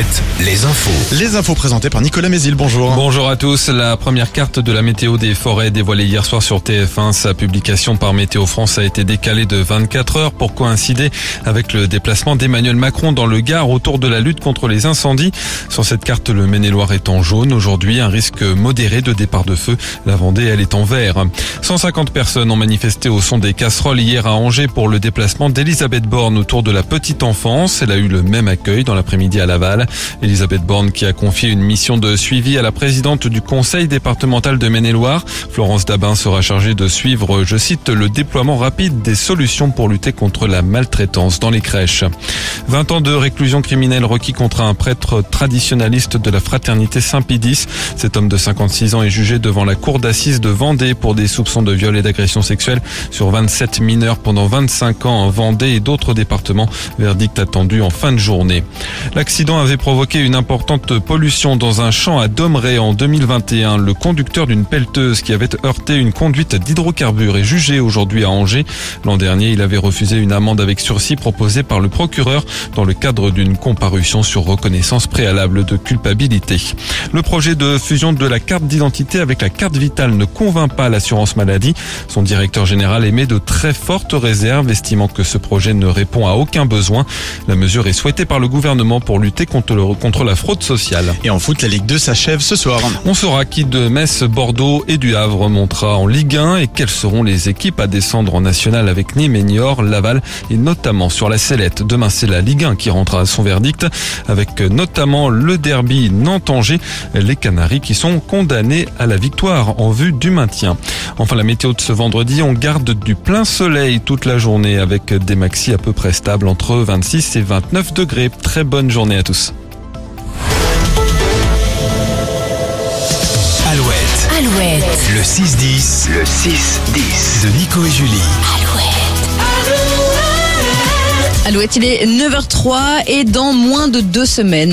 Alouette, les infos. Les infos présentées par Nicolas Mézil, bonjour. Bonjour à tous. La première carte de la météo des forêts dévoilée hier soir sur TF1. Sa publication par Météo France a été décalée de 24 heures pour coïncider avec le déplacement d'Emmanuel Macron dans le Gard autour de la lutte contre les incendies? Sur cette carte, le Maine-et-Loire est en jaune. Aujourd'hui, un risque modéré de départ de feu. La Vendée, elle est en vert. 150 personnes ont manifesté au son des casseroles hier à Angers pour le déplacement d'Elisabeth Borne autour de la petite enfance. Elle a eu le même accueil dans l'après-midi à Laval. Elisabeth Borne qui a confié une mission de suivi à la présidente du conseil départemental de Maine-et-Loire. Florence Dabin sera chargée de suivre, je cite, le déploiement rapide des solutions pour lutter contre la maltraitance dans les crèches. 20 ans de réclusion criminelle requis contre un prêtre traditionnaliste de la fraternité Saint-Pédis. Cet homme de 56 ans est jugé devant la cour d'assises de Vendée pour des soupçons de viol et d'agression sexuelle sur 27 mineurs pendant 25 ans en Vendée et d'autres départements. Verdict attendu en fin de journée. L'accident avait provoqué une importante pollution dans un champ à Domré en 2021. Le conducteur d'une pelleteuse qui avait heurté une conduite d'hydrocarbures est jugé aujourd'hui à Angers. L'an dernier, il avait refusé une amende avec sursis proposée par le procureur dans le cadre d'une comparution sur reconnaissance préalable de culpabilité. Le projet de fusion de la carte d'identité avec la carte vitale ne convainc pas l'assurance maladie. Son directeur général émet de très fortes réserves, estimant que ce projet ne répond à aucun besoin. La mesure est souhaitée par le gouvernement pour lutter contre, le, contre la fraude sociale. Et en foot, la Ligue 2 s'achève ce soir. On saura qui de Metz, Bordeaux et du Havre montera en Ligue 1 et quelles seront les équipes à descendre en national avec Nîmes et Niort, Laval et notamment sur la sellette. Demain, c'est la Ligue 1 qui rentrera à son verdict avec notamment le derby Nantes-Angers, les Canaries qui sont condamnés à la victoire en vue du maintien. Enfin, la météo de ce vendredi, on garde du plein soleil toute la journée avec des maxis à peu près stables entre 26 et 29 degrés. Très bonne journée à tous. Le 6-10, le 6-10 de Nico et Julie. Alouette, il est 9h03 et dans moins de deux semaines.